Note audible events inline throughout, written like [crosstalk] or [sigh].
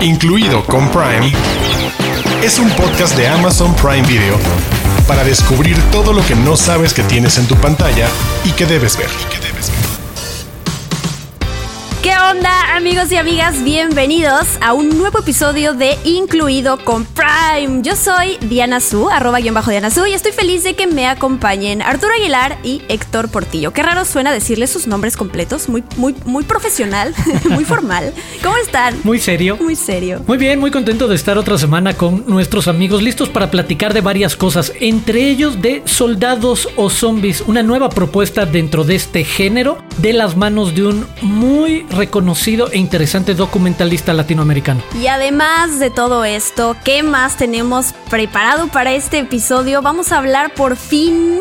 incluido con Prime, es un podcast de Amazon Prime Video para descubrir todo lo que no sabes que tienes en tu pantalla y que debes ver. ¿Qué onda amigos y amigas? Bienvenidos a un nuevo episodio de Incluido con Prime. Yo soy Diana Su, arroba guion bajo Diana Su, y estoy feliz de que me acompañen Arturo Aguilar y Héctor Portillo. Qué raro suena decirles sus nombres completos, muy, muy, muy profesional, [laughs] muy formal. ¿Cómo están? Muy serio. Muy serio. Muy bien, muy contento de estar otra semana con nuestros amigos, listos para platicar de varias cosas, entre ellos de soldados o zombies, una nueva propuesta dentro de este género, de las manos de un muy reconocido e interesante documentalista latinoamericano. Y además de todo esto, ¿qué más tenemos preparado para este episodio? Vamos a hablar por fin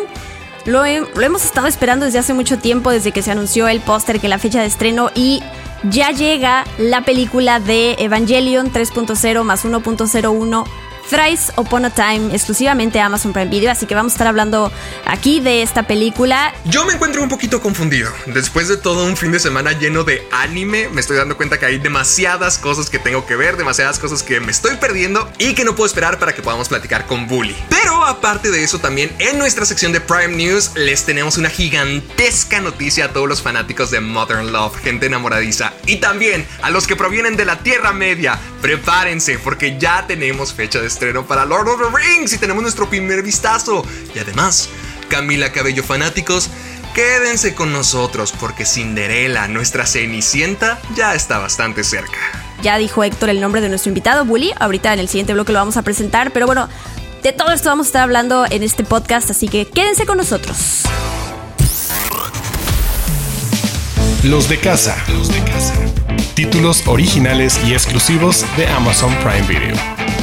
lo, lo, hemos estado esperando desde hace mucho tiempo, desde que se anunció el póster, que la fecha de estreno y ya llega la película de Evangelion 3.0 más 1.01 Thrice Upon a Time, exclusivamente Amazon Prime Video, así que vamos a estar hablando aquí de esta película. Yo me encuentro un poquito confundido. Después de todo un fin de semana lleno de anime, me estoy dando cuenta que hay demasiadas cosas que tengo que ver, demasiadas cosas que me estoy perdiendo y que no puedo esperar para que podamos platicar con Bully. Pero aparte de eso, también en nuestra sección de Prime News les tenemos una gigantesca noticia a todos los fanáticos de Modern Love, gente enamoradiza, y también a los que provienen de la Tierra Media. Prepárense porque ya tenemos fecha de estreno para Lord of the Rings y tenemos nuestro primer vistazo. Y además, Camila Cabello fanáticos, quédense con nosotros porque Cinderella, nuestra Cenicienta, ya está bastante cerca. Ya dijo Héctor el nombre de nuestro invitado, Bully. Ahorita en el siguiente bloque lo vamos a presentar, pero bueno, de todo esto vamos a estar hablando en este podcast, así que quédense con nosotros. Los de casa. Los de casa. Títulos originales y exclusivos de Amazon Prime Video.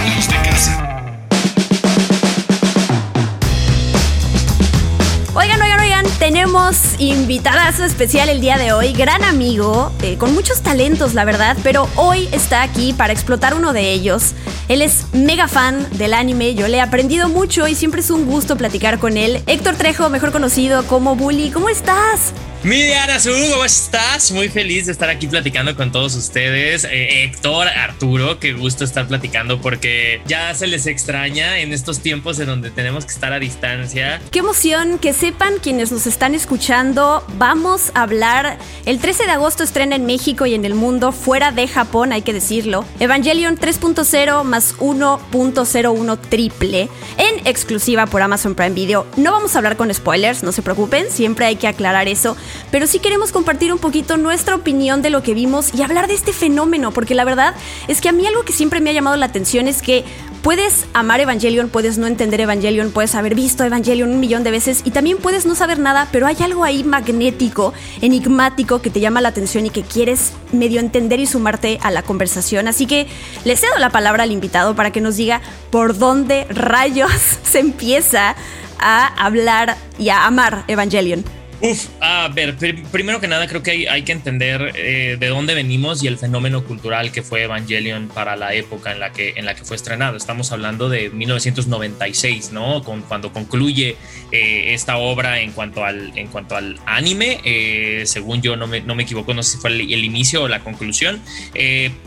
Tenemos especial el día de hoy, gran amigo, eh, con muchos talentos, la verdad, pero hoy está aquí para explotar uno de ellos. Él es mega fan del anime, yo le he aprendido mucho y siempre es un gusto platicar con él. Héctor Trejo, mejor conocido como Bully, ¿cómo estás? Mi Su, ¿cómo estás? Muy feliz de estar aquí platicando con todos ustedes. Eh, Héctor, Arturo, qué gusto estar platicando porque ya se les extraña en estos tiempos en donde tenemos que estar a distancia. Qué emoción que sepan quienes nos están escuchando. Vamos a hablar. El 13 de agosto estrena en México y en el mundo, fuera de Japón, hay que decirlo. Evangelion 3.0 más 1.01 triple en exclusiva por Amazon Prime Video. No vamos a hablar con spoilers, no se preocupen, siempre hay que aclarar eso pero sí queremos compartir un poquito nuestra opinión de lo que vimos y hablar de este fenómeno, porque la verdad es que a mí algo que siempre me ha llamado la atención es que puedes amar Evangelion, puedes no entender Evangelion, puedes haber visto Evangelion un millón de veces y también puedes no saber nada, pero hay algo ahí magnético, enigmático que te llama la atención y que quieres medio entender y sumarte a la conversación. Así que le cedo la palabra al invitado para que nos diga por dónde rayos [laughs] se empieza a hablar y a amar Evangelion. Uf, a ver, pr primero que nada creo que hay, hay que entender eh, de dónde venimos y el fenómeno cultural que fue Evangelion para la época en la que, en la que fue estrenado. Estamos hablando de 1996, ¿no? Con, cuando concluye eh, esta obra en cuanto al, en cuanto al anime. Eh, según yo, no me, no me, equivoco, no sé si fue el, el inicio o la conclusión,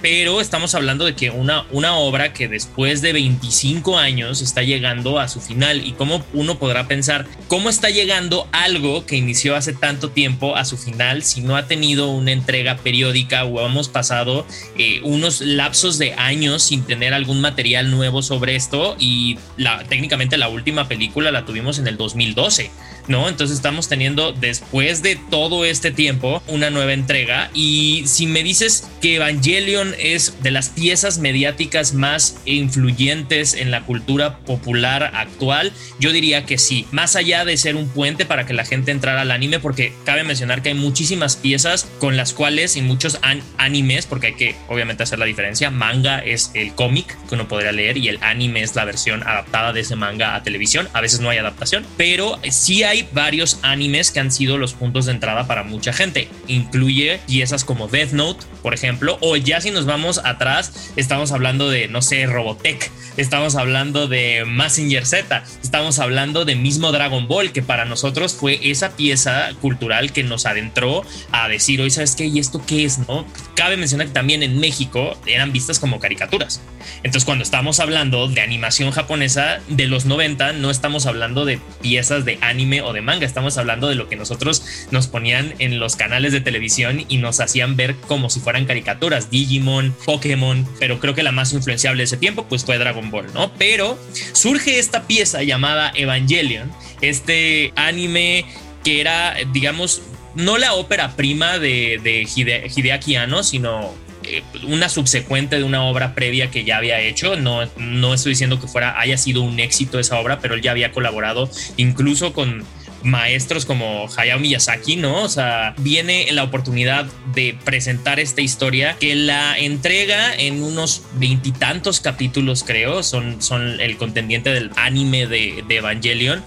pero estamos hablando de que una, una obra que después de 25 años está llegando a su final y cómo uno podrá pensar, ¿cómo está llegando algo que inició hace tanto tiempo a su final si no ha tenido una entrega periódica o hemos pasado eh, unos lapsos de años sin tener algún material nuevo sobre esto y la, técnicamente la última película la tuvimos en el 2012. ¿No? Entonces estamos teniendo después de todo este tiempo una nueva entrega. Y si me dices que Evangelion es de las piezas mediáticas más influyentes en la cultura popular actual, yo diría que sí, más allá de ser un puente para que la gente entrara al anime, porque cabe mencionar que hay muchísimas piezas con las cuales y muchos animes, porque hay que obviamente hacer la diferencia, manga es el cómic que uno podría leer y el anime es la versión adaptada de ese manga a televisión, a veces no hay adaptación, pero sí hay hay varios animes que han sido los puntos de entrada para mucha gente. Incluye piezas como Death Note, por ejemplo, o ya si nos vamos atrás, estamos hablando de, no sé, Robotech, estamos hablando de Massinger Z, estamos hablando de mismo Dragon Ball, que para nosotros fue esa pieza cultural que nos adentró a decir, hoy sabes qué, ¿y esto qué es? ¿No? Cabe mencionar que también en México eran vistas como caricaturas. Entonces, cuando estamos hablando de animación japonesa de los 90, no estamos hablando de piezas de anime de manga, estamos hablando de lo que nosotros nos ponían en los canales de televisión y nos hacían ver como si fueran caricaturas, Digimon, Pokémon, pero creo que la más influenciable de ese tiempo pues fue Dragon Ball, ¿no? Pero surge esta pieza llamada Evangelion, este anime que era, digamos, no la ópera prima de, de Hideaki Anno, sino eh, una subsecuente de una obra previa que ya había hecho. No, no estoy diciendo que fuera, haya sido un éxito esa obra, pero él ya había colaborado incluso con maestros como Hayao Miyazaki, ¿no? O sea, viene la oportunidad de presentar esta historia que la entrega en unos veintitantos capítulos, creo, son, son el contendiente del anime de, de Evangelion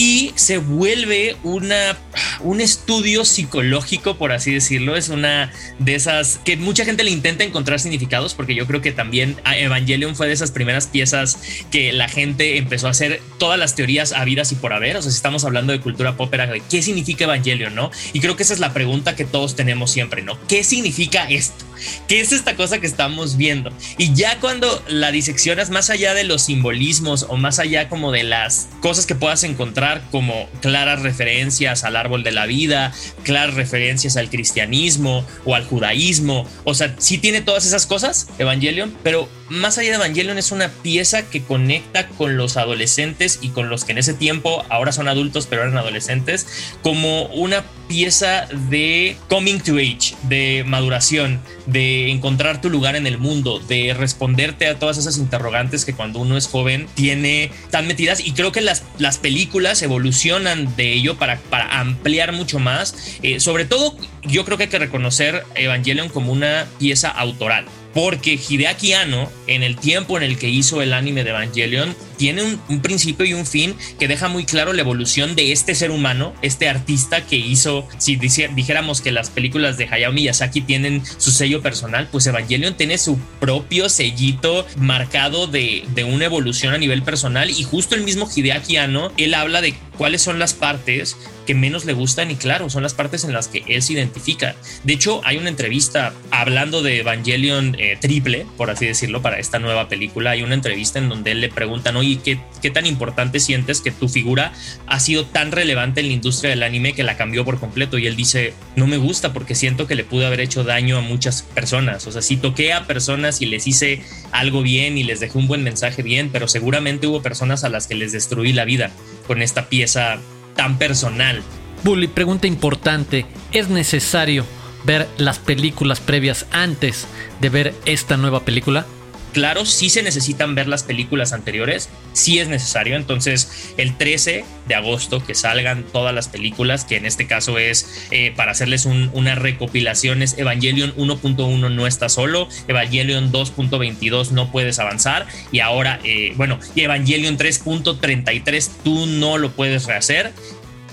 y se vuelve una, un estudio psicológico, por así decirlo. Es una de esas que mucha gente le intenta encontrar significados, porque yo creo que también Evangelion fue de esas primeras piezas que la gente empezó a hacer todas las teorías habidas y por haber. O sea, si estamos hablando de cultura pop, era qué significa Evangelion, ¿no? Y creo que esa es la pregunta que todos tenemos siempre, ¿no? ¿Qué significa esto? ¿Qué es esta cosa que estamos viendo? Y ya cuando la diseccionas más allá de los simbolismos o más allá como de las cosas que puedas encontrar como claras referencias al árbol de la vida, claras referencias al cristianismo o al judaísmo, o sea, sí tiene todas esas cosas, Evangelion, pero más allá de Evangelion es una pieza que conecta con los adolescentes y con los que en ese tiempo ahora son adultos pero eran adolescentes como una pieza de coming to age, de maduración, de encontrar tu lugar en el mundo, de responderte a todas esas interrogantes que cuando uno es joven tiene tan metidas y creo que las, las películas evolucionan de ello para, para ampliar mucho más. Eh, sobre todo yo creo que hay que reconocer Evangelion como una pieza autoral porque Hideaki Anno, en el tiempo en el que hizo el anime de Evangelion, tiene un, principio y un fin que deja muy claro la evolución de este ser humano, este artista que hizo, si dijéramos que las películas de Hayao Miyazaki tienen su sello personal, pues Evangelion tiene su propio sellito marcado de, de una evolución a nivel personal y justo el mismo Hideaki Anno, él habla de cuáles son las partes que menos le gustan y claro, son las partes en las que él se identifica. De hecho, hay una entrevista hablando de Evangelion eh, triple, por así decirlo, para esta nueva película. Hay una entrevista en donde él le preguntan, oye, ¿qué, ¿qué tan importante sientes que tu figura ha sido tan relevante en la industria del anime que la cambió por completo? Y él dice, no me gusta porque siento que le pude haber hecho daño a muchas personas. O sea, si toqué a personas y les hice algo bien y les dejé un buen mensaje bien, pero seguramente hubo personas a las que les destruí la vida con esta pieza tan personal. Bully, pregunta importante. ¿Es necesario ver las películas previas antes de ver esta nueva película? Claro, sí se necesitan ver las películas anteriores, sí es necesario. Entonces, el 13 de agosto que salgan todas las películas, que en este caso es eh, para hacerles una recopilación, es Evangelion 1.1 no está solo, Evangelion 2.22 no puedes avanzar y ahora, eh, bueno, Evangelion 3.33 tú no lo puedes rehacer.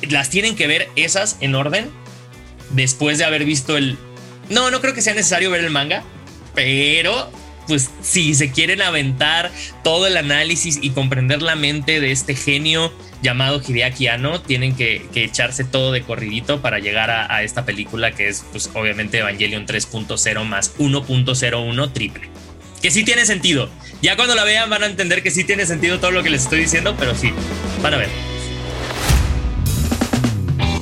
Las tienen que ver esas en orden después de haber visto el... No, no creo que sea necesario ver el manga, pero pues si se quieren aventar todo el análisis y comprender la mente de este genio llamado Hideaki Anno, tienen que, echarse todo de corridito para llegar a, esta película que es pues obviamente Evangelion 3.0 más 1.01 triple. Que sí tiene sentido. Ya cuando la vean van a entender que sí tiene sentido todo lo que les estoy diciendo, pero sí, van a ver.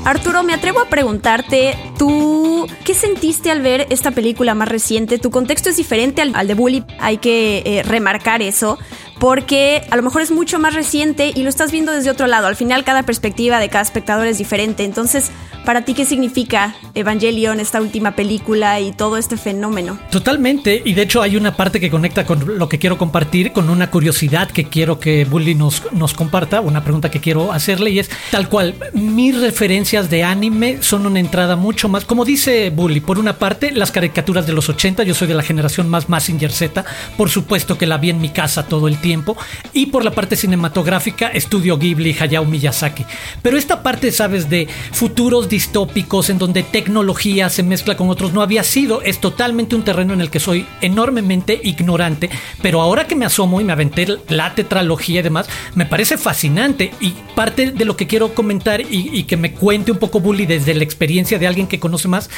Arturo, me atrevo a preguntarte, ¿tú qué sentiste al ver esta película más reciente? Tu contexto es diferente al, de Bully, hay que eh, remarcar eso, porque a lo mejor es mucho más reciente y lo estás viendo desde otro lado. Al final cada perspectiva de cada espectador es diferente. Entonces, para ti qué significa Evangelion, esta última película y todo este fenómeno. Totalmente, y de hecho hay una parte que conecta con lo que quiero compartir, con una curiosidad que quiero que Bully nos, comparta, una pregunta que quiero hacerle y es tal cual, mis referencias de anime son una entrada mucho más, como dice Bully, por una parte las caricaturas de los 80, yo soy de la generación más Massinger Z, por supuesto que la vi en mi casa todo el tiempo, y por la parte cinematográfica, Estudio Ghibli, Hayao Miyazaki. Pero esta parte, sabes, de futuros distópicos en donde tecnología se mezcla con otros, no había sido, es totalmente un terreno en el que soy enormemente ignorante, pero ahora que me asomo y me aventé la tetralogía y demás, me parece fascinante y parte de lo que quiero comentar y, y que me cuente un poco Bully desde la experiencia de alguien que conoce más,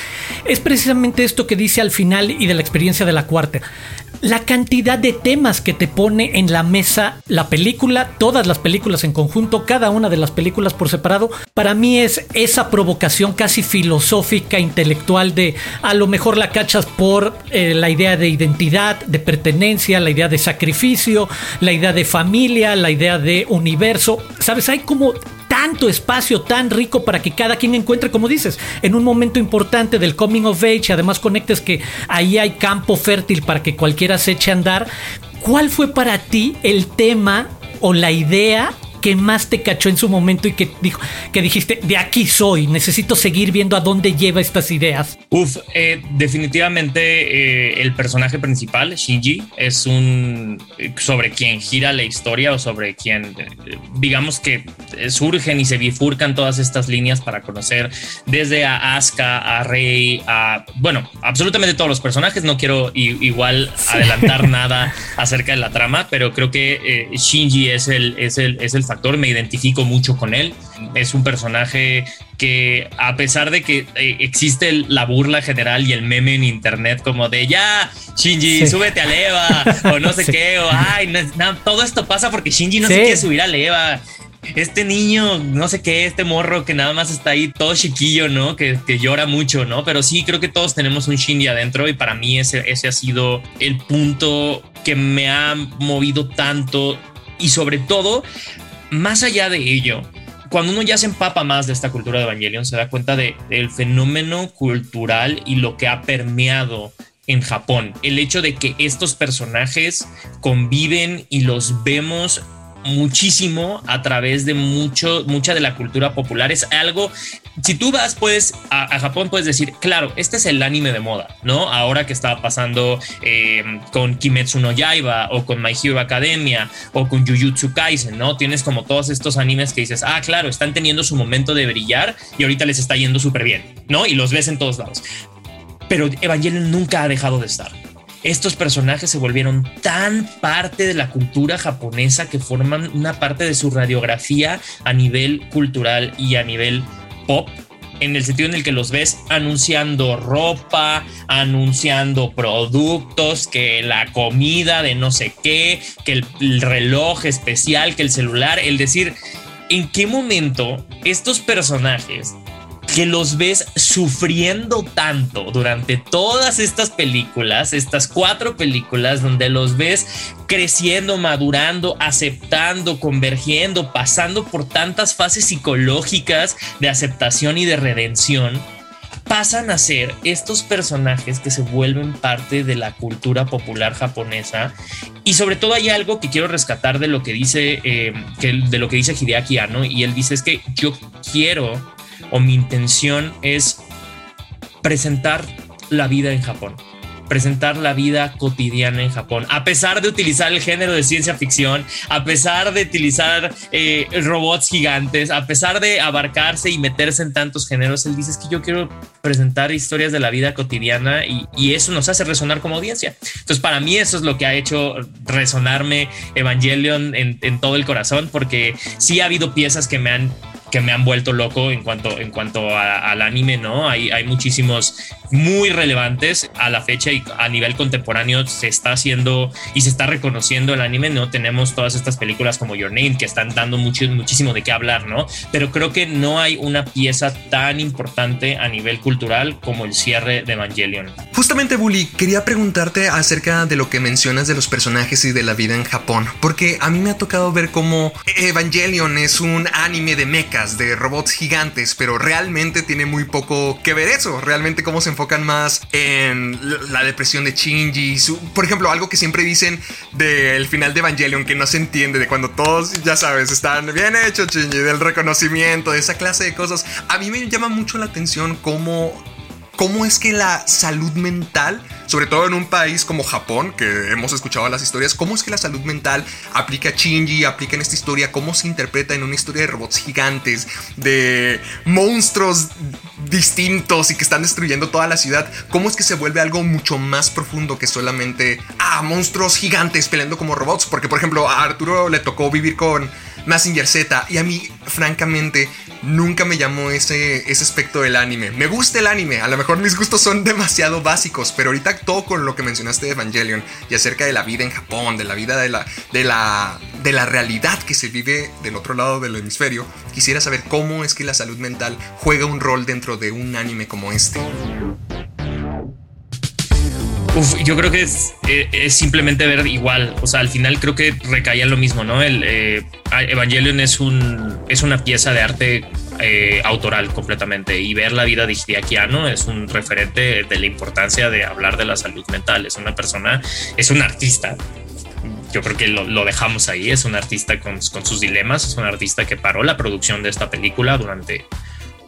es precisamente esto que dice al final y de la experiencia de la cuarta. La cantidad de temas que te pone en la mesa la película, todas las películas en conjunto, cada una de las películas por separado, para mí es esa provocación casi filosófica, intelectual de a lo mejor la cachas por eh, la idea de identidad, de pertenencia, la idea de sacrificio, la idea de familia, la idea de universo, ¿sabes? Hay como tanto espacio tan rico para que cada quien encuentre, como dices, en un momento importante del coming of age, además conectes que ahí hay campo fértil para que cualquiera se eche a andar. ¿Cuál fue para ti el tema o la idea que más te cachó en su momento y que dijo que dijiste de aquí soy necesito seguir viendo a dónde lleva estas ideas Uf, eh, definitivamente eh, el personaje principal Shinji es un sobre quien gira la historia o sobre quien eh, digamos que surgen y se bifurcan todas estas líneas para conocer desde a Asuka a Rei a bueno absolutamente todos los personajes. No quiero igual adelantar nada acerca de la trama pero creo que Shinji es el es el es el factor, me identifico mucho con él. Es un personaje que a pesar de que eh, existe la burla general y el meme en internet como de ya, Shinji, súbete a Leva o no sé [laughs] qué, o ay, todo esto pasa porque Shinji no se quiere subir a Leva este niño, no sé qué, este morro que nada más está ahí todo chiquillo, ¿no? Que, llora mucho, ¿no? Pero sí, creo que todos tenemos un Shinji adentro y para mí ese, ese ha sido el punto que me ha movido tanto y sobre todo más allá de ello, cuando uno ya se empapa más de esta cultura de Evangelion, se da cuenta de, del fenómeno cultural y lo que ha permeado en Japón. El hecho de que estos personajes conviven y los vemos muchísimo a través de mucho, mucha de la cultura popular. Es algo, si tú vas pues a, Japón puedes decir, claro, este es el anime de moda, ¿no? Ahora que está pasando eh, con Kimetsu no Yaiba o con My Hero Academia o con Jujutsu Kaisen, ¿no? Tienes como todos estos animes que dices, ah, claro, están teniendo su momento de brillar y ahorita les está yendo súper bien, ¿no? Y los ves en todos lados. Pero Evangelion nunca ha dejado de estar estos personajes se volvieron tan parte de la cultura japonesa que forman una parte de su radiografía a nivel cultural y a nivel pop en el sentido en el que los ves anunciando ropa, anunciando productos, que la comida de no sé qué, que el, reloj especial, que el celular, el decir, ¿en qué momento estos personajes que los ves sufriendo tanto durante todas estas películas, estas cuatro películas donde los ves creciendo, madurando, aceptando, convergiendo, pasando por tantas fases psicológicas de aceptación y de redención, pasan a ser estos personajes que se vuelven parte de la cultura popular japonesa. Y sobre todo hay algo que quiero rescatar de lo que dice eh, de lo que dice Hideaki y él dice es que yo quiero o mi intención es presentar la vida en Japón presentar la vida cotidiana en Japón, a pesar de utilizar el género de ciencia ficción, a pesar de utilizar eh, robots gigantes, a pesar de abarcarse y meterse en tantos géneros, él dice que yo quiero presentar historias de la vida cotidiana y, eso nos hace resonar como audiencia. Entonces, para mí eso es lo que ha hecho resonarme Evangelion en, en todo el corazón, porque sí ha habido piezas que me han que me han vuelto loco en cuanto, en cuanto al anime, ¿no? Hay, hay muchísimos muy relevantes a la fecha y a nivel contemporáneo se está haciendo y se está reconociendo el anime, ¿no? Tenemos todas estas películas como Your Name que están dando mucho, muchísimo de qué hablar, ¿no? Pero creo que no hay una pieza tan importante a nivel cultural como el cierre de Evangelion. Justamente, Bully, quería preguntarte acerca de lo que mencionas de los personajes y de la vida en Japón, porque a mí me ha tocado ver cómo Evangelion es un anime de mechas, de robots gigantes, pero realmente tiene muy poco que ver eso, realmente cómo se enfocan más en la depresión de Shinji. por ejemplo, algo que siempre dicen del final de Evangelion que no se entiende, de cuando todos, ya sabes, están bien hechos, Shinji, del reconocimiento, de esa clase de cosas. A mí me llama mucho la atención cómo cómo es que la salud mental, sobre todo en un país como Japón, que hemos escuchado las historias, cómo es que la salud mental aplica a Shinji, aplica en esta historia, cómo se interpreta en una historia de robots gigantes, de monstruos distintos y que están destruyendo toda la ciudad, cómo es que se vuelve algo mucho más profundo que solamente, ah, monstruos gigantes peleando como robots, porque por ejemplo a Arturo le tocó vivir con Massinger Z y a mí, francamente, nunca me llamó ese, ese aspecto del anime. Me gusta el anime, a lo mejor mis gustos son demasiado básicos, pero ahorita todo con lo que mencionaste de Evangelion y acerca de la vida en Japón, de la vida de la, de la, de la realidad que se vive del otro lado del hemisferio, quisiera saber cómo es que la salud mental juega un rol dentro de un anime como este. Uf, yo creo que es, eh, simplemente ver igual. O sea, al final creo que recaía lo mismo, ¿no? El eh, Evangelion es, un, es una pieza de arte eh, autoral completamente y ver la vida de Hideakiano es un referente de la importancia de hablar de la salud mental. Es una persona, es un artista. Yo creo que lo, dejamos ahí. Es un artista con, con sus dilemas. Es un artista que paró la producción de esta película durante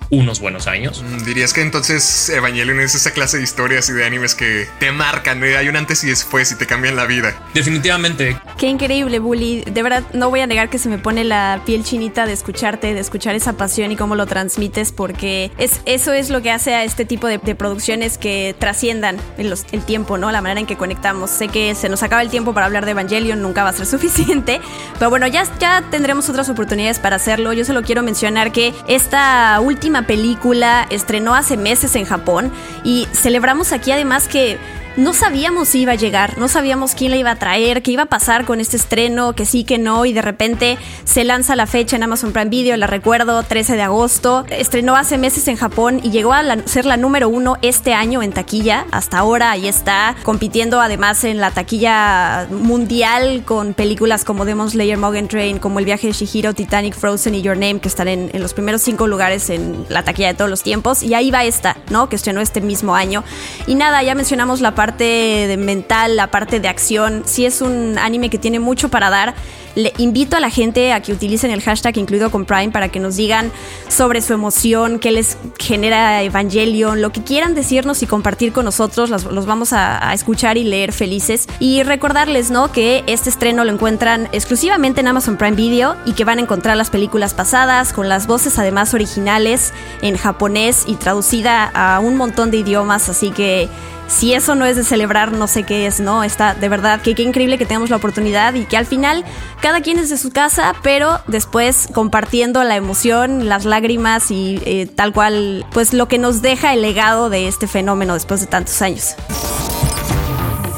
unos buenos años. Mm, dirías que entonces Evangelion es esa clase de historias y de animes que te marcan, ¿eh? hay un antes y después y te cambian la vida. Definitivamente. Qué increíble, Bully. De verdad, no voy a negar que se me pone la piel chinita de escucharte, de escuchar esa pasión y cómo lo transmites, porque es, eso es lo que hace a este tipo de, producciones que trasciendan el, el tiempo, ¿no? La manera en que conectamos. Sé que se nos acaba el tiempo para hablar de Evangelion, nunca va a ser suficiente, pero bueno, ya, ya tendremos otras oportunidades para hacerlo. Yo solo quiero mencionar que esta última película, estrenó hace meses en Japón y celebramos aquí además que no sabíamos si iba a llegar, no sabíamos quién la iba a traer, qué iba a pasar con este estreno, que sí, que no, y de repente se lanza la fecha en Amazon Prime Video, la recuerdo, 13 de agosto. Estrenó hace meses en Japón y llegó a ser la número uno este año en taquilla. Hasta ahora ahí está, compitiendo además en la taquilla mundial con películas como Demon Slayer, Mugen Train, como El viaje de Shihiro, Titanic, Frozen y Your Name, que están en, en los primeros cinco lugares en la taquilla de todos los tiempos. Y ahí va esta, ¿no? Que estrenó este mismo año. Y nada, ya mencionamos la parte de mental, la parte de acción. Sí es un anime que tiene mucho para dar. Le invito a la gente a que utilicen el hashtag incluido con Prime para que nos digan sobre su emoción, qué les genera Evangelion, lo que quieran decirnos y compartir con nosotros. Los, vamos a, a, escuchar y leer felices. Y recordarles, ¿no? Que este estreno lo encuentran exclusivamente en Amazon Prime Video y que van a encontrar las películas pasadas con las voces además originales en japonés y traducida a un montón de idiomas. Así que si eso no es de celebrar, no sé qué es, ¿no? Está de verdad que qué increíble que tengamos la oportunidad y que al final cada quien es de su casa, pero después compartiendo la emoción, las lágrimas y eh, tal cual, pues lo que nos deja el legado de este fenómeno después de tantos años.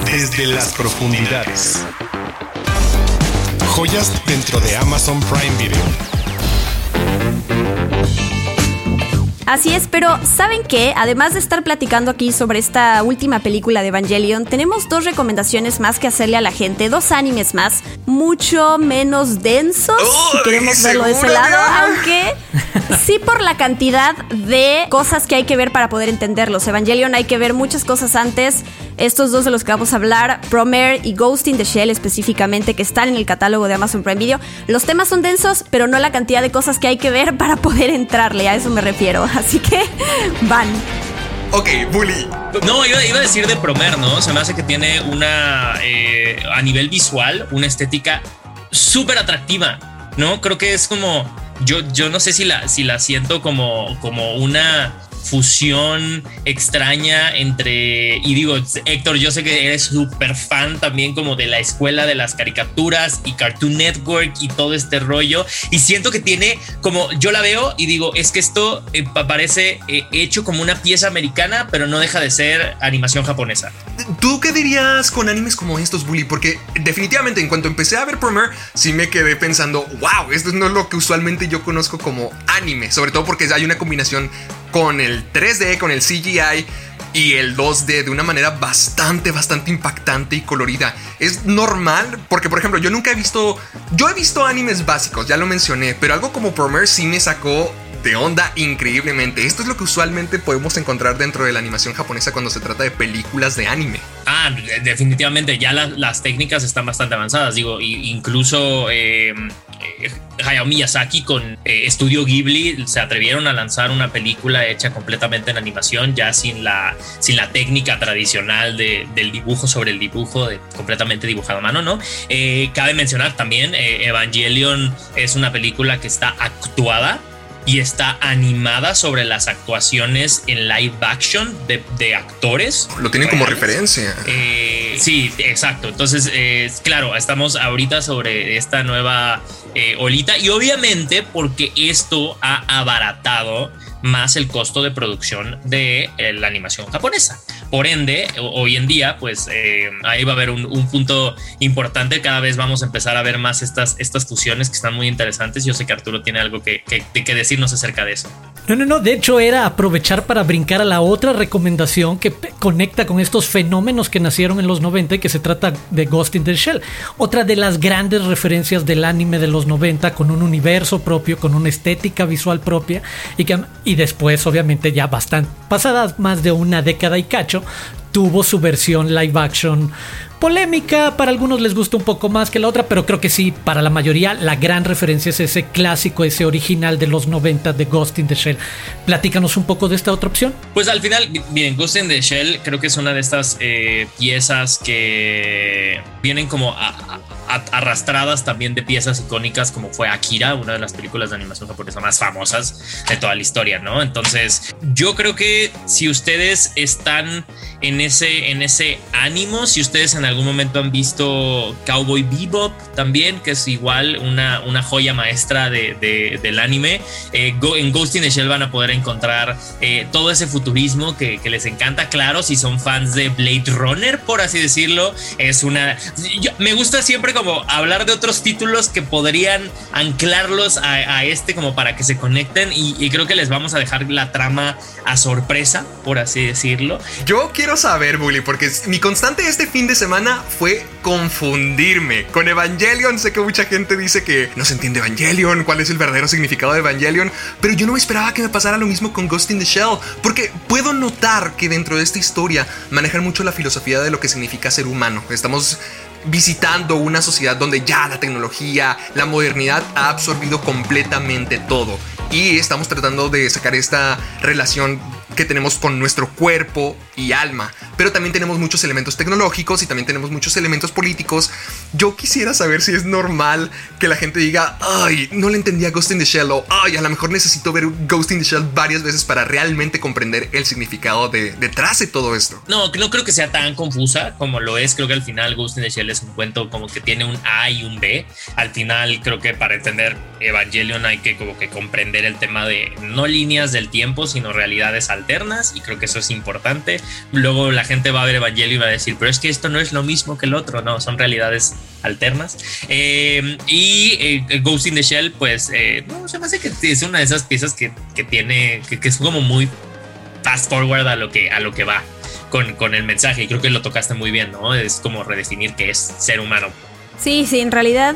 Desde las profundidades. Joyas dentro de Amazon Prime Video. Así es, pero ¿saben qué? Además de estar platicando aquí sobre esta última película de Evangelion, tenemos dos recomendaciones más que hacerle a la gente, dos animes más, mucho menos densos, si queremos verlo de ese lado, aunque sí por la cantidad de cosas que hay que ver para poder entenderlos. Evangelion hay que ver muchas cosas antes, estos dos de los que vamos a hablar, Promare y Ghost in the Shell específicamente, que están en el catálogo de Amazon Prime Video. Los temas son densos, pero no la cantidad de cosas que hay que ver para poder entrarle, a eso me refiero. [laughs] Así que van. Ok, Bully. No, iba, a decir de Promer, ¿no? Se me hace que tiene una, eh, a nivel visual, una estética súper atractiva, ¿no? Creo que es como, yo, yo no sé si la, si la siento como, como una fusión extraña entre, y digo, Héctor, yo sé que eres súper fan también como de la escuela de las caricaturas y Cartoon Network y todo este rollo, y siento que tiene como, yo la veo y digo, es que esto eh, parece eh, hecho como una pieza americana, pero no deja de ser animación japonesa. ¿Tú qué dirías con animes como estos, Bully? Porque definitivamente en cuanto empecé a ver Premiere, sí me quedé pensando, wow, esto no es lo que usualmente yo conozco como anime, sobre todo porque hay una combinación con el 3D, con el CGI y el 2D de una manera bastante, bastante impactante y colorida. Es normal porque, por ejemplo, yo nunca he visto, yo he visto animes básicos, ya lo mencioné, pero algo como Premiere sí me sacó de onda increíblemente. Esto es lo que usualmente podemos encontrar dentro de la animación japonesa cuando se trata de películas de anime. Ah, definitivamente, ya las técnicas están bastante avanzadas. Digo, incluso eh, eh, Hayao Miyazaki con eh, Estudio Ghibli se atrevieron a lanzar una película hecha completamente en animación, ya sin la, sin la técnica tradicional del dibujo sobre el dibujo, de, completamente dibujado a mano, ¿no? cabe mencionar también, Evangelion es una película que está actuada y está animada sobre las actuaciones en live action de, actores. Lo tienen como referencia. Eh, sí, exacto. Entonces, eh, claro, estamos ahorita sobre esta nueva eh, olita y obviamente porque esto ha abaratado más el costo de producción de eh, la animación japonesa. Por ende, hoy en día, pues eh, ahí va a haber un, punto importante. Cada vez vamos a empezar a ver más estas, estas fusiones que están muy interesantes. Yo sé que Arturo tiene algo que, que, decirnos acerca de eso. No, no, no. De hecho, era aprovechar para brincar a la otra recomendación que conecta con estos fenómenos que nacieron en los 90 y que se trata de Ghost in the Shell. Otra de las grandes referencias del anime de los 90 con un universo propio, con una estética visual propia y que y después obviamente ya bastante, pasadas más de una década y cacho, tuvo su versión live action polémica, para algunos les gusta un poco más que la otra, pero creo que sí, para la mayoría la gran referencia es ese clásico, ese original de los 90 de Ghost in the Shell. Platícanos un poco de esta otra opción. Pues al final, bien, Ghost in the Shell creo que es una de estas eh, piezas que vienen como arrastradas también de piezas icónicas como fue Akira, una de las películas de animación japonesa más famosas de toda la historia, ¿no? Entonces, yo creo que si ustedes están en ese, en ese ánimo, si ustedes en algún momento han visto Cowboy Bebop también, que es igual una, una joya maestra de, del anime. Eh, en Ghost in the Shell van a poder encontrar eh, todo ese futurismo que, les encanta. Claro, si son fans de Blade Runner, por así decirlo, es una. me gusta siempre como hablar de otros títulos que podrían anclarlos a, este como para que se conecten y, y creo que les vamos a dejar la trama a sorpresa, por así decirlo. Yo quiero saber, Bully, porque mi constante este fin de semana fue confundirme. Con Evangelion sé que mucha gente dice que no se entiende Evangelion, cuál es el verdadero significado de Evangelion, pero yo no esperaba que me pasara lo mismo con Ghost in the Shell, porque puedo notar que dentro de esta historia manejan mucho la filosofía de lo que significa ser humano. Estamos visitando una sociedad donde ya la tecnología, la modernidad ha absorbido completamente todo. Y estamos tratando de sacar esta relación que tenemos con nuestro cuerpo y alma, pero también tenemos muchos elementos tecnológicos y también tenemos muchos elementos políticos. Yo quisiera saber si es normal que la gente diga, ay, no le entendía Ghost in the Shell o, ay, a lo mejor necesito ver Ghost in the Shell varias veces para realmente comprender el significado de, detrás de todo esto. No, no creo que sea tan confusa como lo es. Creo que al final Ghost in the Shell es un cuento como que tiene un A y un B. Al final creo que para entender Evangelion hay que como que comprender el tema de no líneas del tiempo, sino realidades al alternas y creo que eso es importante. Luego la gente va a ver Evangelio y va a decir, pero es que esto no es lo mismo que el otro, no, son realidades alternas. Eh, y eh, Ghost in the Shell, pues, eh, no, se me hace que es una de esas piezas que, que tiene, que, es como muy fast forward a lo que, a lo que va con, con el mensaje y creo que lo tocaste muy bien, ¿no? Es como redefinir qué es ser humano. Sí, sí, en realidad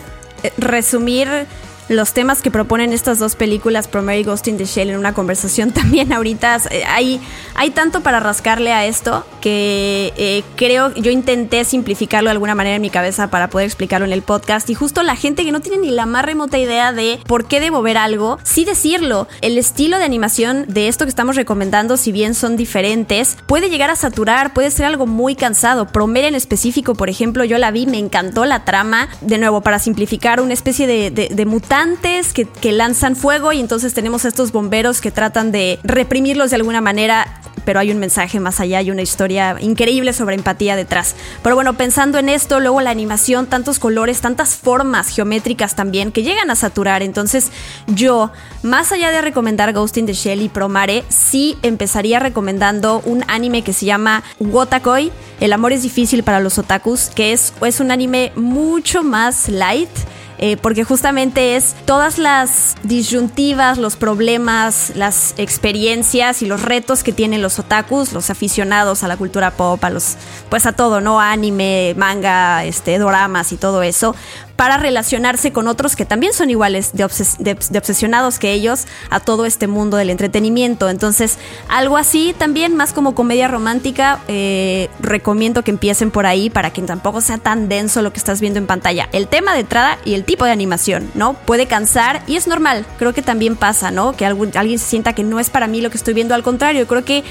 resumir los temas que proponen estas dos películas, Promare y Ghost in the Shell, en una conversación [laughs] también ahorita. Eh, hay, hay tanto para rascarle a esto que eh, creo, yo intenté simplificarlo de alguna manera en mi cabeza para poder explicarlo en el podcast. Y justo la gente que no tiene ni la más remota idea de por qué debo ver algo, sí decirlo. El estilo de animación de esto que estamos recomendando, si bien son diferentes, puede llegar a saturar, puede ser algo muy cansado. Promare en específico, por ejemplo, yo la vi, me encantó la trama. De nuevo, para simplificar, una especie de, de, que, lanzan fuego y entonces tenemos estos bomberos que tratan de reprimirlos de alguna manera pero hay un mensaje más allá y una historia increíble sobre empatía detrás. Pero bueno, pensando en esto, luego la animación, tantos colores, tantas formas geométricas también que llegan a saturar. Entonces, yo, más allá de recomendar Ghost in the Shell y Promare, sí empezaría recomendando un anime que se llama Wotakoi. El amor es difícil para los otakus, que es, es un anime mucho más light eh, porque justamente es todas las disyuntivas, los problemas, las experiencias y los retos que tienen los otakus, los aficionados a la cultura pop, a los, pues a todo, ¿no? Anime, manga, este, doramas y todo eso, para relacionarse con otros que también son iguales de, obsesionados que ellos a todo este mundo del entretenimiento. Entonces, algo así también, más como comedia romántica, eh, recomiendo que empiecen por ahí para que tampoco sea tan denso lo que estás viendo en pantalla. El tema de entrada y el tipo de animación, ¿no? Puede cansar y es normal, creo que también pasa, ¿no? Que alguien se sienta que no es para mí lo que estoy viendo, al contrario, creo que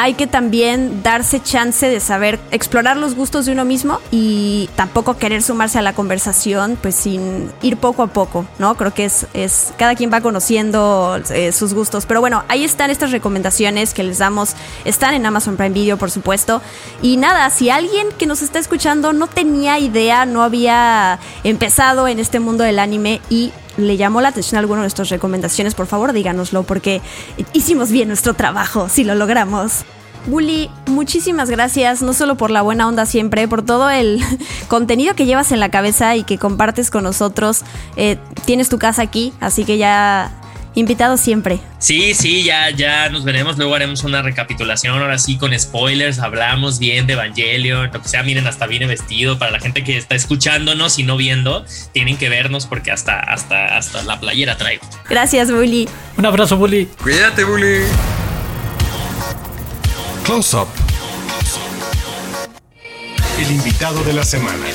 hay que también darse chance de saber explorar los gustos de uno mismo y tampoco querer sumarse a la conversación pues sin ir poco a poco, ¿no? Creo que es, es cada quien va conociendo eh, sus gustos. Pero bueno, ahí están estas recomendaciones que les damos. Están en Amazon Prime Video, por supuesto. Y nada, si alguien que nos está escuchando no tenía idea, no había empezado en este mundo del anime y le llamó la atención alguna de nuestras recomendaciones, por favor díganoslo porque hicimos bien nuestro trabajo, si lo logramos. Bully, muchísimas gracias, no solo por la buena onda siempre, por todo el [laughs] contenido que llevas en la cabeza y que compartes con nosotros. Eh, tienes tu casa aquí, así que ya invitado siempre. Sí, sí, ya, ya nos veremos. Luego haremos una recapitulación. Ahora sí, con spoilers, hablamos bien de Evangelion, lo que sea. Miren, hasta viene vestido. Para la gente que está escuchándonos y no viendo, tienen que vernos porque hasta, hasta, hasta la playera traigo. Gracias, Bully. Un abrazo, Bully. Cuídate, Bully. Close Up. El invitado de la semana.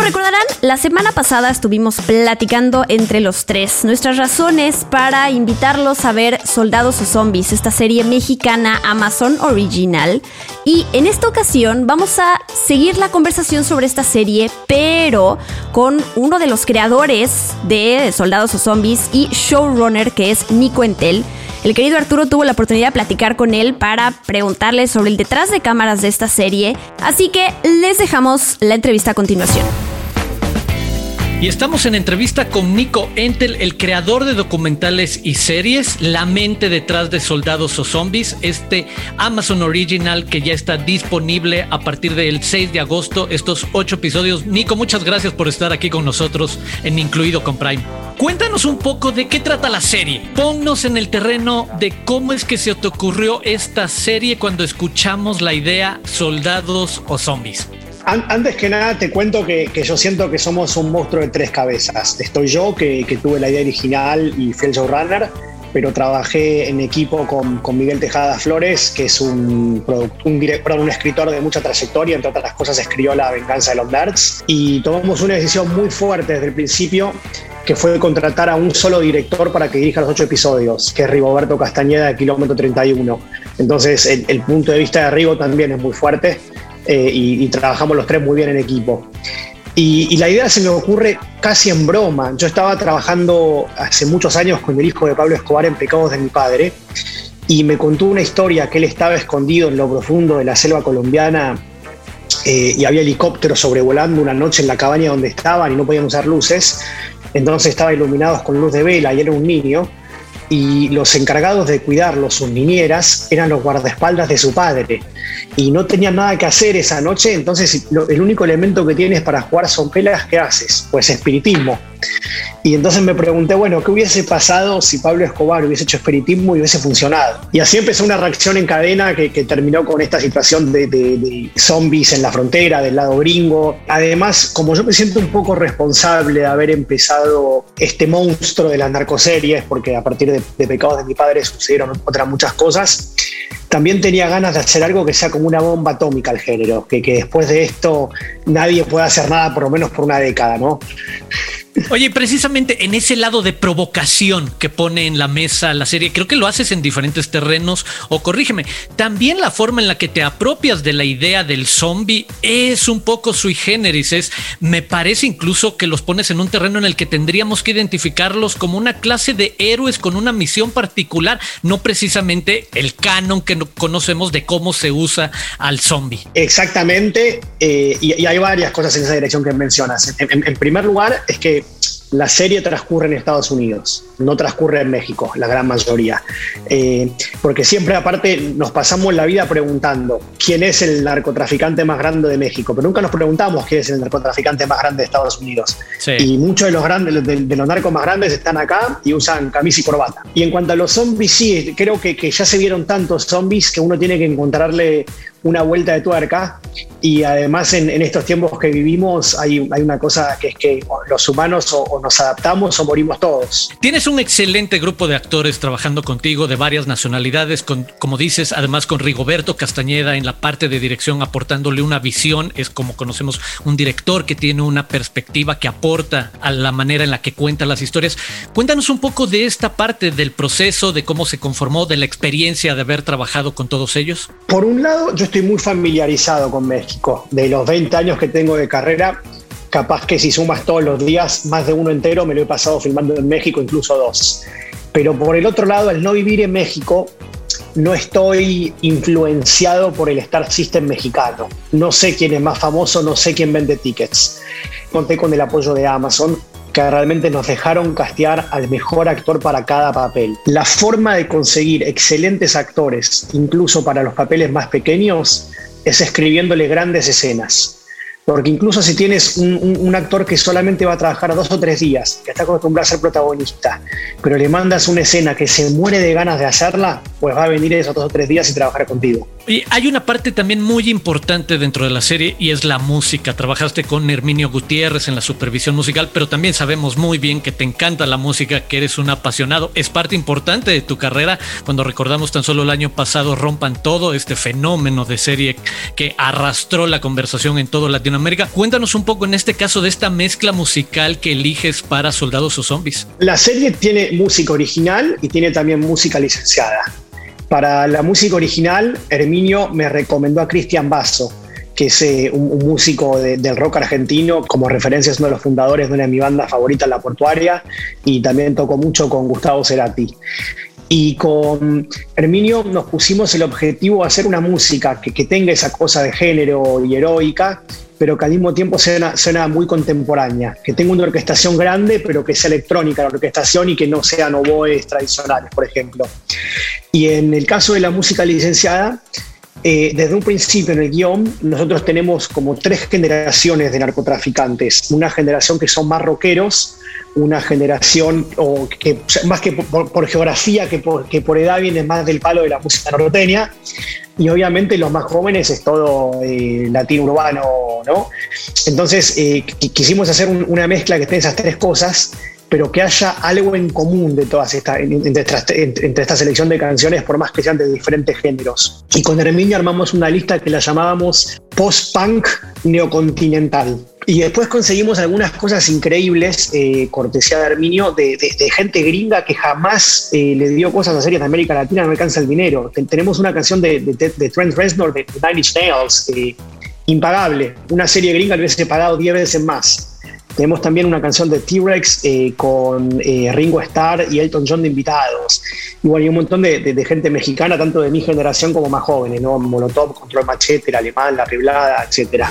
Como recordarán, la semana pasada estuvimos platicando entre los tres nuestras razones para invitarlos a ver Soldados o Zombies, esta serie mexicana Amazon Original. Y en esta ocasión vamos a seguir la conversación sobre esta serie, pero con uno de los creadores de Soldados o Zombies y showrunner que es Nico Entel. El querido Arturo tuvo la oportunidad de platicar con él para preguntarle sobre el detrás de cámaras de esta serie, así que les dejamos la entrevista a continuación. Y estamos en entrevista con Nico Entel, el creador de documentales y series, la mente detrás de Soldados o Zombies, este Amazon Original que ya está disponible a partir del 6 de agosto, estos ocho episodios. Nico, muchas gracias por estar aquí con nosotros en Incluido con Prime. Cuéntanos un poco de qué trata la serie. Ponnos en el terreno de cómo es que se te ocurrió esta serie cuando escuchamos la idea Soldados o Zombies. Antes que nada te cuento que, yo siento que somos un monstruo de tres cabezas. Estoy yo, que, tuve la idea original y fui el showrunner, pero trabajé en equipo con, Miguel Tejada Flores, que es un, un, un, escritor de mucha trayectoria, entre otras cosas escribió La venganza de los nerds, y tomamos una decisión muy fuerte desde el principio, que fue contratar a un solo director para que dirija los ocho episodios, que es Rigoberto Castañeda de Kilómetro 31. Entonces el, el punto de vista de Rigo también es muy fuerte eh, y, trabajamos los tres muy bien en equipo. Y, la idea se me ocurre casi en broma. Yo estaba trabajando hace muchos años con el hijo de Pablo Escobar en Pecados de mi padre y me contó una historia que él estaba escondido en lo profundo de la selva colombiana eh, y había helicópteros sobrevolando una noche en la cabaña donde estaban y no podían usar luces. Entonces estaba iluminados con luz de vela y era un niño y los encargados de cuidarlo, sus niñeras, eran los guardaespaldas de su padre. Y no tenían nada que hacer esa noche, entonces el único elemento que tienes para jugar son pelas, ¿qué haces? Pues espiritismo. Y entonces me pregunté, bueno, ¿qué hubiese pasado si Pablo Escobar hubiese hecho espiritismo y hubiese funcionado? Y así empezó una reacción en cadena que, terminó con esta situación de, zombies en la frontera, del lado gringo. Además, como yo me siento un poco responsable de haber empezado este monstruo de las narcoseries, porque a partir de, de Pecados de mi padre sucedieron otras muchas cosas, también tenía ganas de hacer algo que sea como una bomba atómica al género, que después de esto nadie pueda hacer nada por lo menos por una década, ¿no? Oye, precisamente en ese lado de provocación que pone en la mesa la serie, creo que lo haces en diferentes terrenos, o corrígeme, también la forma en la que te apropias de la idea del zombie es un poco sui generis, es, me parece incluso que los pones en un terreno en el que tendríamos que identificarlos como una clase de héroes con una misión particular, no precisamente el canon que conocemos de cómo se usa al zombie. Exactamente, eh, y, hay varias cosas en esa dirección que mencionas. en primer lugar, es que la serie transcurre en Estados Unidos, no transcurre en México, la gran mayoría. Eh, porque siempre aparte nos pasamos la vida preguntando quién es el narcotraficante más grande de México, pero nunca nos preguntamos quién es el narcotraficante más grande de Estados Unidos. Y muchos de los, grandes, de, los narcos más grandes están acá y usan camisa y corbata. Y en cuanto a los zombies, sí, creo que, que ya se vieron tantos zombies que uno tiene que encontrarle una vuelta de tuerca y además en, estos tiempos que vivimos hay, hay, una cosa que es que los humanos o, nos adaptamos o morimos todos. Tienes un excelente grupo de actores trabajando contigo de varias nacionalidades, con, como dices, además con Rigoberto Castañeda en la parte de dirección aportándole una visión, es como conocemos un director que tiene una perspectiva que aporta a la manera en la que cuenta las historias. Cuéntanos un poco de esta parte del proceso, de cómo se conformó, de la experiencia de haber trabajado con todos ellos. Por un lado, yo estoy muy familiarizado con México. De los 20 años que tengo de carrera, capaz que si sumas todos los días, más de uno entero me lo he pasado filmando en México, incluso dos. Pero por el otro lado, al no vivir en México, no estoy influenciado por el Star System mexicano. No sé quién es más famoso, no sé quién vende tickets. Conté con el apoyo de Amazon que realmente nos dejaron castear al mejor actor para cada papel. La forma de conseguir excelentes actores, incluso para los papeles más pequeños, es escribiéndole grandes escenas. Porque incluso si tienes un, actor que solamente va a trabajar dos o tres días, que está acostumbrado a ser protagonista, pero le mandas una escena que se muere de ganas de hacerla, pues va a venir esos dos o tres días y trabajar contigo. Y hay una parte también muy importante dentro de la serie y es la música. Trabajaste con Herminio Gutiérrez en la supervisión musical, pero también sabemos muy bien que te encanta la música, que eres un apasionado. Es parte importante de tu carrera. Cuando recordamos tan solo el año pasado Rompan Todo, este fenómeno de serie que arrastró la conversación en todo Latinoamérica. Cuéntanos un poco en este caso de esta mezcla musical que eliges para Soldados o Zombies. La serie tiene música original y tiene también música licenciada. Para la música original, Herminio me recomendó a Cristian Basso, que es eh, un, músico del rock argentino, como referencia es uno de los fundadores de una de mi banda favorita, La Portuaria, y también tocó mucho con Gustavo Cerati. Y con Herminio nos pusimos el objetivo de hacer una música que, que tenga esa cosa de género y heroica, pero que al mismo tiempo suena, suena muy contemporánea, que tenga una orquestación grande, pero que sea electrónica la orquestación y que no sean oboes tradicionales, por ejemplo. Y en el caso de la música licenciada, eh, desde un principio en el guion, nosotros tenemos como tres generaciones de narcotraficantes. Una generación que son más rockeros, una generación o que más que por, geografía que por, que por edad viene más del palo de la música norteña y obviamente los más jóvenes es todo eh, latino urbano, ¿no? Entonces eh, quisimos hacer una mezcla que tenga esas tres cosas pero que haya algo en común de todas estas, entre, esta selección de canciones, por más que sean de diferentes géneros. Y con Herminio armamos una lista que la llamábamos post-punk neocontinental. Y después conseguimos algunas cosas increíbles, eh, cortesía de Herminio, de, gente gringa que jamás eh, le dio cosas a series de América Latina, no alcanza el dinero. tenemos una canción de, Trent Reznor de Nine Inch Nails, eh, impagable. Una serie gringa que hubiese pagado 10 veces más. Tenemos también una canción de T-Rex eh, con eh, Ringo Starr y Elton John de invitados. Y hay un montón de, gente mexicana, tanto de mi generación como más jóvenes, ¿no? Molotov, Control Machete, el Alemán, La Riblada, etcétera.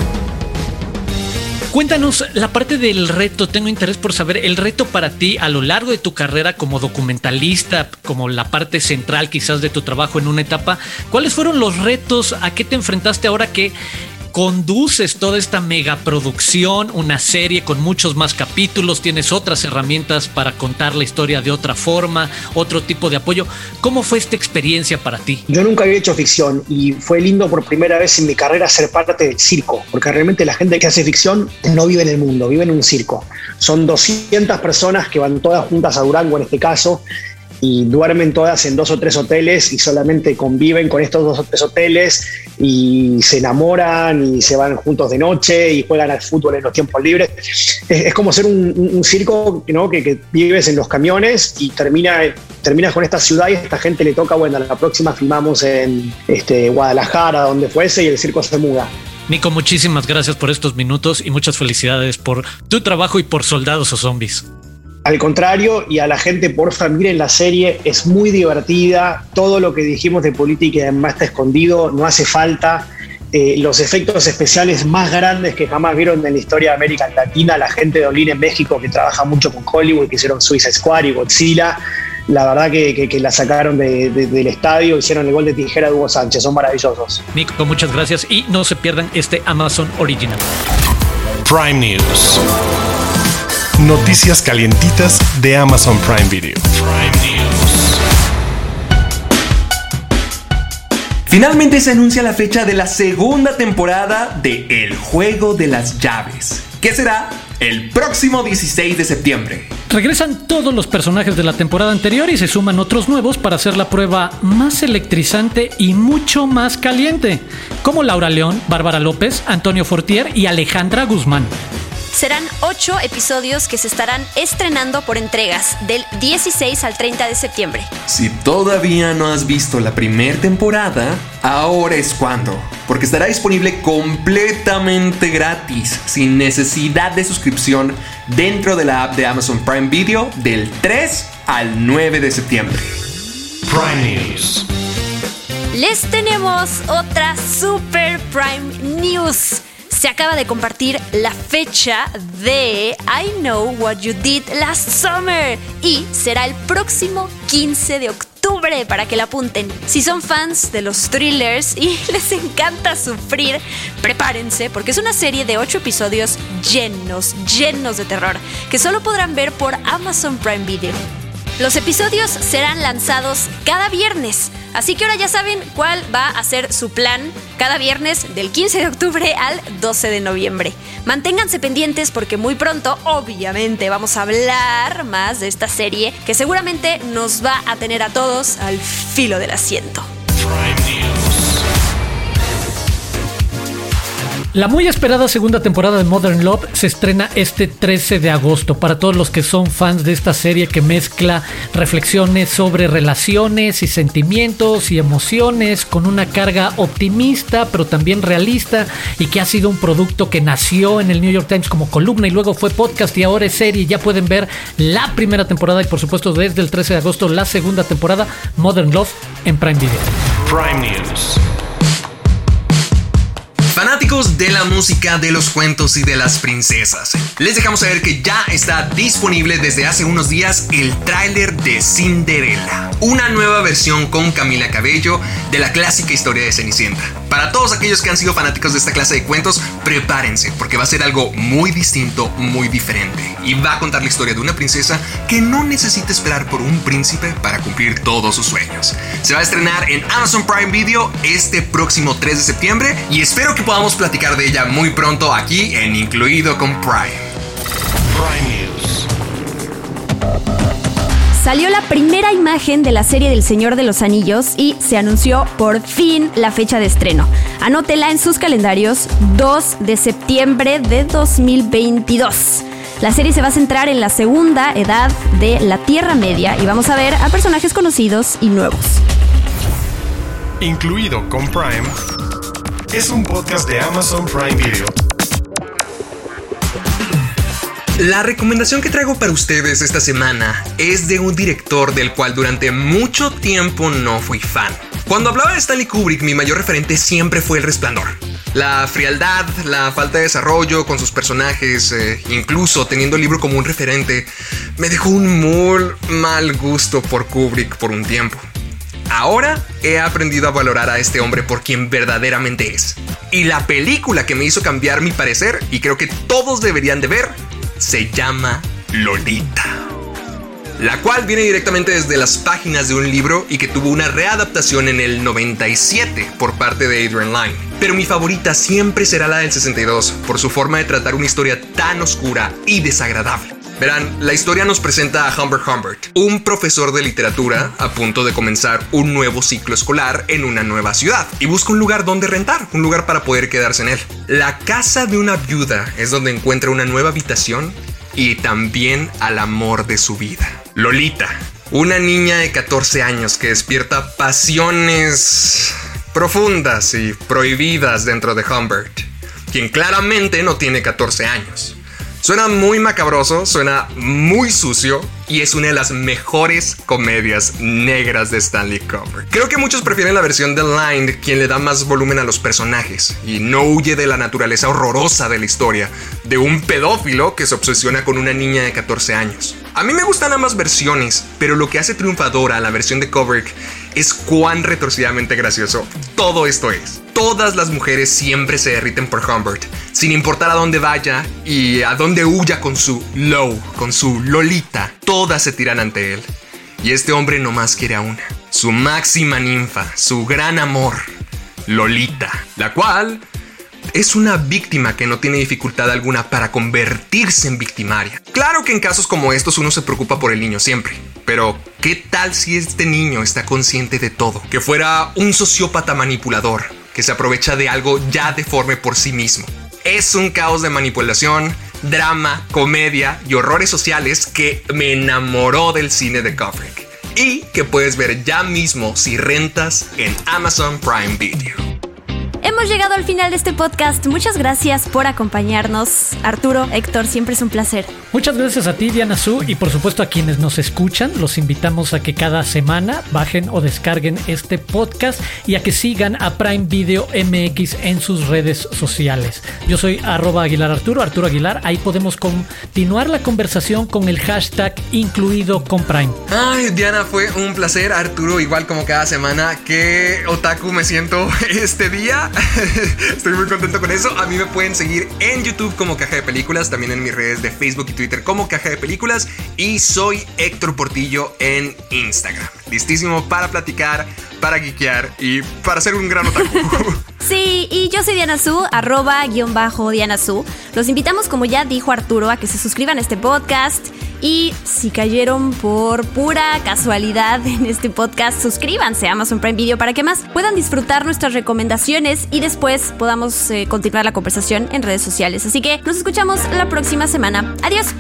Cuéntanos la parte del reto, tengo interés por saber el reto para ti a lo largo de tu carrera como documentalista, como la parte central quizás de tu trabajo en una etapa, ¿cuáles fueron los retos? ¿A qué te enfrentaste ahora que conduces toda esta megaproducción, una serie con muchos más capítulos, tienes otras herramientas para contar la historia de otra forma, otro tipo de apoyo. ¿Cómo fue esta experiencia para ti? Yo nunca había hecho ficción y fue lindo por primera vez en mi carrera ser parte del circo, porque realmente la gente que hace ficción no vive en el mundo, vive en un circo. Son 200 personas que van todas juntas a Durango en este caso y duermen todas en dos o tres hoteles y solamente conviven con estos dos o tres hoteles y se enamoran y se van juntos de noche y juegan al fútbol en los tiempos libres. Es, como ser un, circo ¿no? que, vives en los camiones y termina, terminas con esta ciudad y a esta gente le toca, bueno, la próxima filmamos en este, Guadalajara, donde fuese, y el circo se muda. Nico, muchísimas gracias por estos minutos y muchas felicidades por tu trabajo y por Soldados o Zombies. Al contrario, y a la gente, porfa, miren la serie, es muy divertida. Todo lo que dijimos de política además está escondido, no hace falta. Eh, los efectos especiales más grandes que jamás vieron en la historia de América Latina, la gente de Olin en México que trabaja mucho con Hollywood, que hicieron Suicide Squad y Godzilla, la verdad que, la sacaron del estadio, hicieron el gol de tijera de Hugo Sánchez, son maravillosos. Nico, muchas gracias y no se pierdan este Amazon Original. Prime News. Noticias calientitas de Amazon Prime Video. Finalmente se anuncia la fecha de la segunda temporada de El Juego de las Llaves, que será el próximo 16 de septiembre. Regresan todos los personajes de la temporada anterior y se suman otros nuevos para hacer la prueba más electrizante y mucho más caliente, como Laura León, Bárbara López, Antonio Fortier y Alejandra Guzmán. Serán ocho episodios que se estarán estrenando por entregas del 16 al 30 de septiembre. Si todavía no has visto la primera temporada, ahora es cuando, porque estará disponible completamente gratis, sin necesidad de suscripción, dentro de la app de Amazon Prime Video del 3 al 9 de septiembre. Prime News. Les tenemos otra Super Prime News se acaba de compartir la fecha de I Know What You Did Last Summer y será el próximo 15 de octubre para que la apunten. Si son fans de los thrillers y [laughs] les encanta sufrir, prepárense porque es una serie de 8 episodios llenos, llenos de terror que solo podrán ver por Amazon Prime Video. Los episodios serán lanzados cada viernes, así que ahora ya saben cuál va a ser su plan cada viernes del 15 de octubre al 12 de noviembre. Manténganse pendientes porque muy pronto, obviamente, vamos a hablar más de esta serie que seguramente nos va a tener a todos al filo del asiento. La muy esperada segunda temporada de Modern Love se estrena este 13 de agosto para todos los que son fans de esta serie que mezcla reflexiones sobre relaciones y sentimientos y emociones con una carga optimista pero también realista y que ha sido un producto que nació en el New York Times como columna y luego fue podcast y ahora es serie. Ya pueden ver la primera temporada y por supuesto desde el 13 de agosto la segunda temporada Modern Love en Prime Video. Prime News. Fanáticos de la música, de los cuentos y de las princesas, les dejamos saber que ya está disponible desde hace unos días el tráiler de Cinderella, una nueva versión con Camila Cabello de la clásica historia de Cenicienta. Para todos aquellos que han sido fanáticos de esta clase de cuentos, prepárense porque va a ser algo muy distinto, muy diferente y va a contar la historia de una princesa que no necesita esperar por un príncipe para cumplir todos sus sueños. Se va a estrenar en Amazon Prime Video este próximo 3 de septiembre y espero que podamos platicar de ella muy pronto aquí en Incluido con Prime. Prime News. Salió la primera imagen de la serie del Señor de los Anillos y se anunció por fin la fecha de estreno. Anótela en sus calendarios 2 de septiembre de 2022. La serie se va a centrar en la segunda edad de la Tierra Media y vamos a ver a personajes conocidos y nuevos. Incluido con Prime es un podcast de Amazon Prime Video. La recomendación que traigo para ustedes esta semana es de un director del cual durante mucho tiempo no fui fan. Cuando hablaba de Stanley Kubrick, mi mayor referente siempre fue El Resplandor. La frialdad, la falta de desarrollo con sus personajes, eh, incluso teniendo el libro como un referente, me dejó un muy mal gusto por Kubrick por un tiempo. Ahora he aprendido a valorar a este hombre por quien verdaderamente es. Y la película que me hizo cambiar mi parecer, y creo que todos deberían de ver, se llama Lolita. La cual viene directamente desde las páginas de un libro y que tuvo una readaptación en el 97 por parte de Adrian Lyne. Pero mi favorita siempre será la del 62 por su forma de tratar una historia tan oscura y desagradable. Verán, la historia nos presenta a Humbert Humbert, un profesor de literatura a punto de comenzar un nuevo ciclo escolar en una nueva ciudad y busca un lugar donde rentar, un lugar para poder quedarse en él. La casa de una viuda es donde encuentra una nueva habitación y también al amor de su vida, Lolita, una niña de 14 años que despierta pasiones profundas y prohibidas dentro de Humbert, quien claramente no tiene 14 años. Suena muy macabroso, suena muy sucio y es una de las mejores comedias negras de Stanley Kubrick. Creo que muchos prefieren la versión de Line, quien le da más volumen a los personajes y no huye de la naturaleza horrorosa de la historia, de un pedófilo que se obsesiona con una niña de 14 años. A mí me gustan ambas versiones, pero lo que hace triunfadora a la versión de Kubrick es cuán retorcidamente gracioso todo esto es. Todas las mujeres siempre se derriten por Humbert, sin importar a dónde vaya y a dónde huya con su low, con su lolita. Todas se tiran ante él. Y este hombre nomás quiere a una. Su máxima ninfa, su gran amor, Lolita, la cual es una víctima que no tiene dificultad alguna para convertirse en victimaria. Claro que en casos como estos uno se preocupa por el niño siempre, pero ¿qué tal si este niño está consciente de todo? Que fuera un sociópata manipulador, que se aprovecha de algo ya deforme por sí mismo. Es un caos de manipulación, drama, comedia y horrores sociales que me enamoró del cine de Kubrick y que puedes ver ya mismo si rentas en Amazon Prime Video. Hemos llegado al final de este podcast. Muchas gracias por acompañarnos. Arturo, Héctor, siempre es un placer. Muchas gracias a ti, Diana Su, y por supuesto a quienes nos escuchan. Los invitamos a que cada semana bajen o descarguen este podcast y a que sigan a Prime Video MX en sus redes sociales. Yo soy arroba Aguilar Arturo, Arturo Aguilar. Ahí podemos continuar la conversación con el hashtag incluido con Prime. Ay, Diana, fue un placer. Arturo, igual como cada semana. Qué otaku me siento [laughs] este día. [laughs] Estoy muy contento con eso. A mí me pueden seguir en YouTube como Caja de Películas, también en mis redes de Facebook y Twitter como Caja de Películas. Y soy Héctor Portillo en Instagram. Listísimo para platicar, para geekear y para ser un gran otaku. [laughs] Sí, y yo soy Diana Su, arroba guion bajo Diana Su. Los invitamos, como ya dijo Arturo, a que se suscriban a este podcast. Y si cayeron por pura casualidad en este podcast, suscríbanse a Amazon Prime Video para que más puedan disfrutar nuestras recomendaciones y después podamos eh, continuar la conversación en redes sociales. Así que nos escuchamos la próxima semana. Adiós.